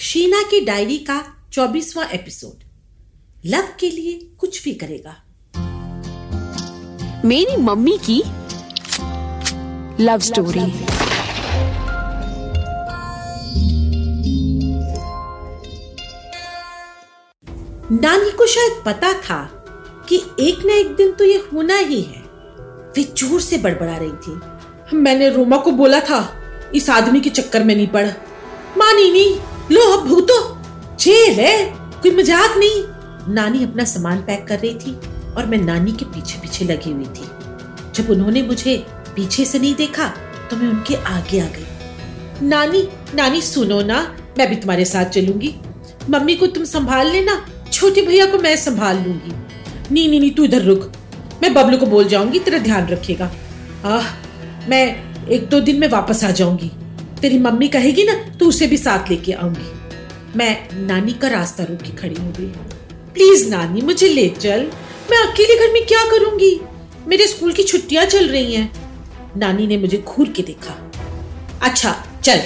शीना की डायरी का चौबीसवा episode. Love के लिए कुछ भी करेगा। मेरी मम्मी की लव स्टोरी। नानी को शायद पता था कि एक ना एक दिन तो ये होना ही है। वे ज़ोर से बड़बड़ा रही थी। मैंने रोमा को बोला था इस आदमी के चक्कर में नहीं पड़ मानी नहीं। लो, अब भूतो, जेल है, कोई मज़ाक नहीं। नानी अपना सामान पैक कर रही थी और मैं नानी के पीछे पीछे लगी हुई थी। जब उन्होंने मुझे पीछे से नहीं देखा तो मैं उनके आगे आ गई। नानी नानी सुनो ना, मैं भी तुम्हारे साथ चलूँगी। मम्मी को तुम संभाल लेना, छोटे भैया को मैं संभाल लूँगी। नी नी नहीं तू इधर रुक। मैं बबलू को बोल जाऊँगी, तेरा ध्यान रखेगा आह, मैं एक दो दिन में वापस आ जाऊँगी। तेरी मम्मी कहेगी ना तो उसे भी साथ लेके आऊँगी। मैं नानी का रास्ता रोक खड़ी हो गई। प्लीज़ नानी, मुझे ले चल। मैं अकेले घर में क्या करूँगी? मेरे स्कूल की छुट्टियाँ चल रही हैं। नानी ने मुझे घूर के देखा। अच्छा चल,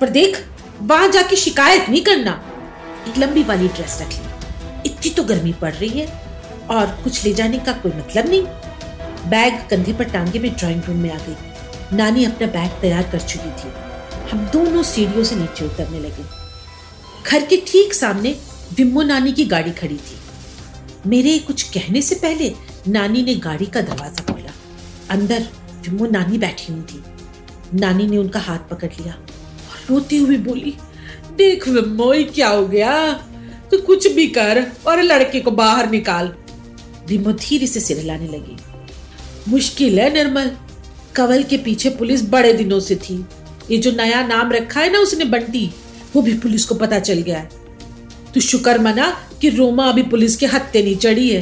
पर देख, वहाँ जाके शिकायत नहीं करना। एक लंबी वाली ड्रेस रख ली। इतनी तो गर्मी पड़ रही है, और कुछ ले जाने का कोई मतलब नहीं। बैग कंधे पर टांगे में ड्राइंग रूम में आ गई। नानी अपना बैग तैयार कर चुकी थी। हम दोनों सीढ़ियों से नीचे उतरने लगे। घर के ठीक सामने विम्मो नानी की गाड़ी खड़ी थी। मेरे कुछ कहने से पहले नानी ने गाड़ी का दरवाज़ा खोला। अंदर विम्मो नानी बैठी हुई थी। नानी ने उनका हाथ पकड़ लिया और रोती हुई बोली, देख विम्मो क्या हो गया? तो कुछ भी कर और लड़के को बाहर निकाल। विम्मो धीरे से सिर हिलाने लगी। मुश्किल है निर्मल। कवल के पीछे पुलिस बड़े दिनों से थी। ये जो नया नाम रखा है ना उसने बंटी, वो भी पुलिस को पता चल गया है। तू शुक्र मना कि रोमा अभी पुलिस के हत्ते नहीं चढ़ी है।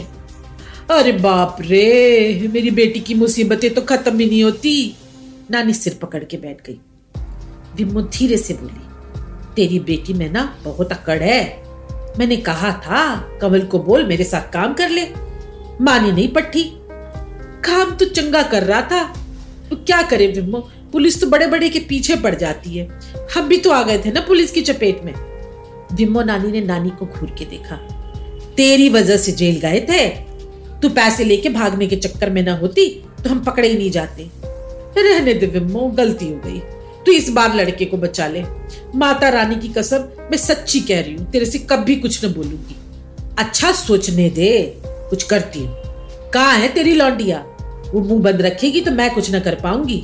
अरे बाप रे, मेरी बेटी की मुसीबतें तो खत्म ही नहीं होती। नानी सिर पकड़ के बैठ गई। विमो धीरे से बोली, तेरी बेटी में ना बहुत अकड़ है। मैंने कहा था कमल को बोल मेरे साथ काम कर ले। मानी नहीं पट्टी। काम तो चंगा कर रहा था। तो क्या करे विमो? पुलिस तो बड़े बड़े के पीछे पड़ जाती है। हम भी तो आ गए थे ना पुलिस की चपेट में। विमो नानी ने नानी को घूर के देखा। तेरी वजह से जेल गए थे। तू पैसे लेके भागने के चक्कर में ना होती तो हम पकड़े ही नहीं जाते। रहने दे विमो गलती हो गई। तू इस बार लड़के को बचा ले। माता रानी की कसम, मैं सच्ची कह रही हूँ, तेरे से कभी कुछ न बोलूँगी। अच्छा सोचने दे, कुछ करती हूँ। कहा है तेरी लौंडिया? वो मुँह बंद रखेगी तो मैं कुछ ना कर पाऊँगी।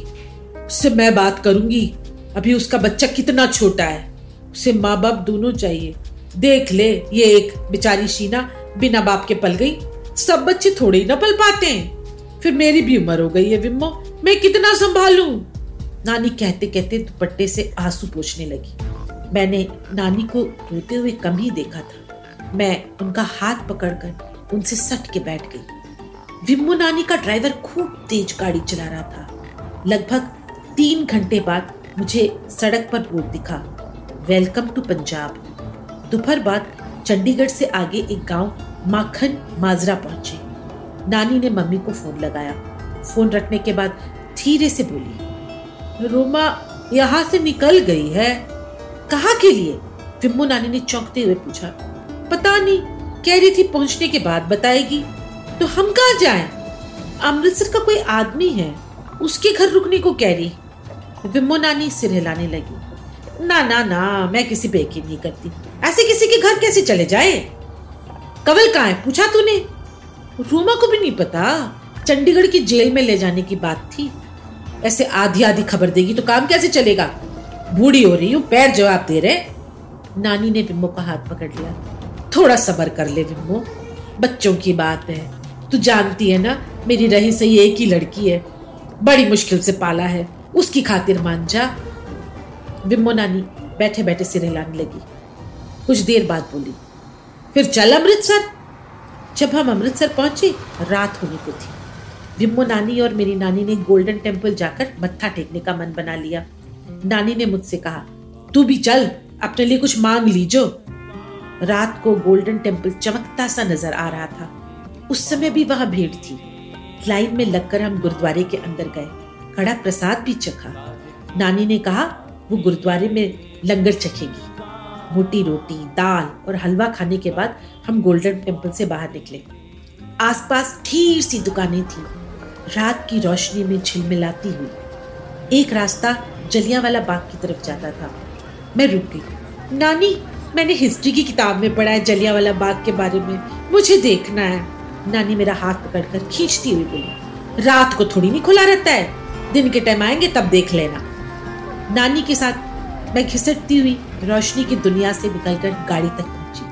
उससे मैं बात करूँगी। अभी उसका बच्चा कितना छोटा है। उसे माँ बाप दोनों चाहिए। देख ले, ये एक बेचारी शीना बिना बाप के पल गई। सब बच्चे थोड़े ही ना पल पाते हैं। फिर मेरी भी उम्र हो गई है विम्मो। मैं कितना संभालू? नानी कहते कहते दुपट्टे से आँसू पोछने लगी। मैंने नानी को रोते हुए कम ही देखा था। मैं उनका हाथ पकड़कर उनसे सट के बैठ गई। विम्मो नानी का ड्राइवर खूब तेज गाड़ी चला रहा था। लगभग तीन घंटे बाद मुझे सड़क पर बोर्ड दिखा। वेलकम टू पंजाब दोपहर बाद चंडीगढ़ से आगे एक गाँव माखन माजरा पहुँचे। नानी ने मम्मी को फ़ोन लगाया। फ़ोन रखने के बाद धीरे से बोली, रोमा, यहाँ से निकल गई है। कहा के लिए? विम्मो नानी ने चौंकते हुए पूछा, पता नहीं, कह रही थी पहुँचने के बाद बताएगी। तो हम कहा जाएँ? अमृतसर का कोई आदमी है। उसके घर रुकने को कह रही। विमो नानी सिर हिलाने लगी। ना ना ना, मैं किसी पे यकीन नहीं करती। ऐसे किसी के घर कैसे चले जाए? कवल कहा है? पूछा तूने? रूमा को भी नहीं पता। चंडीगढ़ की जेल में ले जाने की बात थी। ऐसे आधी आधी खबर देगी तो काम कैसे चलेगा? बूढ़ी हो रही हूँ, पैर जवाब दे रहे नानी ने विम्मो का हाथ पकड़ लिया। थोड़ा सबर कर ले विम्मो बच्चों की बात है। तू जानती है ना, मेरी रही सही एक ही लड़की है। बड़ी मुश्किल से पाला है। उसकी खातिर मान जा। बिम्बो नानी बैठे बैठे सिर हिलाने लगी। कुछ देर बाद बोली, फिर चल अमृतसर। जब हम अमृतसर पहुँचे, रात होने को थी। बिम्बो नानी और मेरी नानी ने गोल्डन टेंपल जाकर मत्था टेकने का मन बना लिया। नानी ने मुझसे कहा, तू भी चल, अपने लिए कुछ मांग लीजो। रात को गोल्डन टेंपल चमकता सा नज़र आ रहा था। उस समय भी वहाँ भीड़ थी। लाइन में लगकर हम गुरुद्वारे के अंदर गए। कड़ा प्रसाद भी चखा। नानी ने कहा, वो गुरुद्वारे में लंगर चखेगी। मोटी रोटी, दाल और हलवा खाने के बाद हम गोल्डन टेंपल से बाहर निकले। आसपास ढेर सी दुकानें थी। रात की रोशनी में झिलमिलाती हुई। एक रास्ता जलियांवाला बाग की तरफ़ जाता था। मैं रुक गई। नानी, मैंने हिस्ट्री की किताब में पढ़ा है जलियांवाला बाग के बारे में। मुझे देखना है। नानी मेरा हाथ पकड़कर खींचती हुई बोली, रात को थोड़ी नहीं खुला रहता है। दिन के टाइम आएँगे, तब देख लेना। नानी के साथ मैं घिसटती हुई रोशनी की दुनिया से निकलकर गाड़ी तक पहुँची।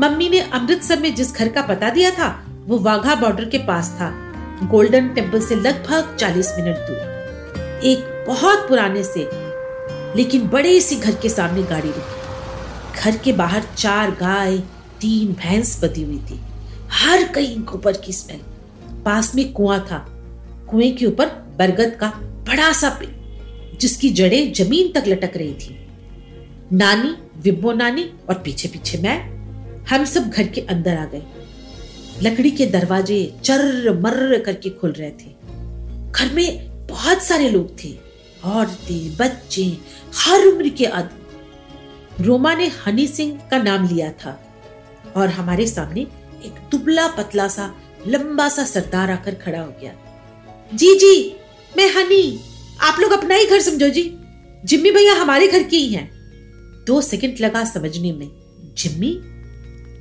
मम्मी ने अमृतसर में जिस घर का पता दिया था, वो वाघा बॉर्डर के पास था। गोल्डन टेंपल से लगभग 40 मिनट दूर। एक बहुत पुराने से, लेकिन बड़े सी घर के सामने गाड़ी रुकी। घर के बाहर चार गाय, तीन भैंस बदी हुई थी। हर कहीं गोबर की स्मेल पास में कुआँ था। कुएँ के ऊपर बरगद का बड़ा सा पेड़, जिसकी जड़ें ज़मीन तक लटक रही थी। नानी विब्बो नानी और पीछे पीछे मैं, हम सब घर के अंदर आ गए। लकड़ी के दरवाजे चर्र मर्र करके खुल रहे थे। घर में बहुत सारे लोग थे, औरतें, बच्चे, हर उम्र के आदमी रोमा ने हनी सिंह का नाम लिया था। और हमारे सामने एक दुबला पतला सा, लंबा सा सरदार आकर खड़ा हो गया। जी जी मैं हनी, आप लोग अपना ही घर समझो जी। जिम्मी भैया हमारे घर के ही हैं। दो सेकंड लगा समझने में। जिम्मी?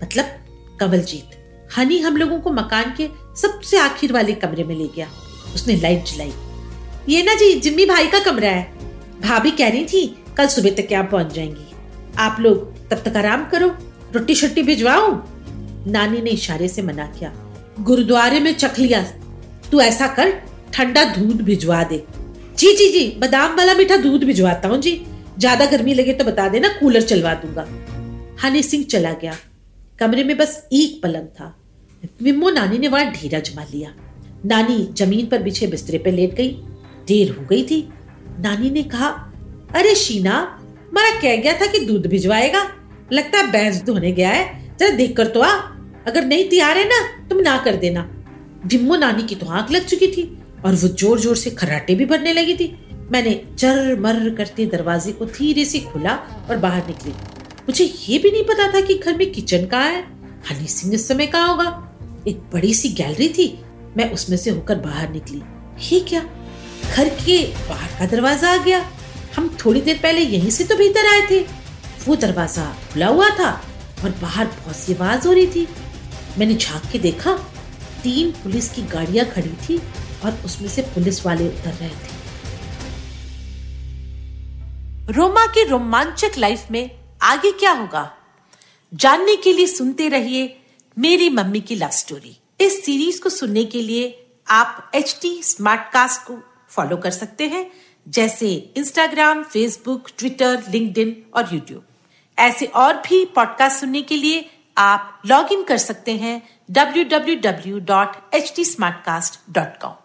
मतलब कमलजीत। हनी हम लोगों को मकान के सबसे आखिर वाले कमरे में ले गया। उसने लाइट जलाई। ये ना जी, जिम्मी भाई का कमरा है। भाभी कह रही थी, कल सुबह तक यहाँ पहुँच जाएँगी। आप लोग तब तक आराम करो रोटी शट्टी भिजवाऊ? नानी ने इशारे से मना किया। गुरुद्वारे में चख लिया। तू ऐसा कर ठंडा दूध भिजवा दे। जी जी जी, बादाम वाला मीठा दूध भिजवाता हूँ जी। ज़्यादा गर्मी लगे तो बता देना, कूलर चलवा दूँगा। हनी सिंह चला गया। कमरे में बस एक पलंग था। विम्मो नानी ने वहाँ ढेरा जमा लिया। नानी ज़मीन पर बिछे बिस्तरे पर लेट गई। देर हो गई थी। नानी ने कहा, अरे शीना, मारा कह गया था कि दूध भिजवाएगा। लगता है भैंस धोने गया है। जरा देख कर तो आ। अगर नहीं तैयार है ना, तुम ना कर देना। विम्मो नानी की तो आँख लग चुकी थी। और वो ज़ोर ज़ोर से खराटे भी भरने लगी थी। मैंने चर मर करते दरवाजे को धीरे से खुला और बाहर निकली। मुझे ये भी नहीं पता था कि घर में किचन कहाँ है। हनी सिंह इस समय कहाँ होगा। एक बड़ी सी गैलरी थी। मैं उसमें से होकर बाहर निकली। ये क्या? घर के बाहर का दरवाज़ा आ गया। हम थोड़ी देर पहले यहीं से तो भीतर आए थे। वो दरवाज़ा खुला हुआ था और बाहर बहुत सी आवाज़ हो रही थी। मैंने झाँक के देखा। तीन पुलिस की गाड़ियाँ खड़ी थी। और उसमें से पुलिस वाले उतर रहे थे। रोमा की रोमांचक लाइफ में आगे क्या होगा? जानने के लिए सुनते रहिए मेरी मम्मी की लव स्टोरी इस सीरीज़ को सुनने के लिए आप एच टी स्मार्ट कास्ट को फॉलो कर सकते हैं, जैसे इंस्टाग्राम फेसबुक ट्विटर लिंक्डइन और यूट्यूब ऐसे और भी पॉडकास्ट सुनने के लिए आप लॉग इन कर सकते हैं www.htsmartcast.com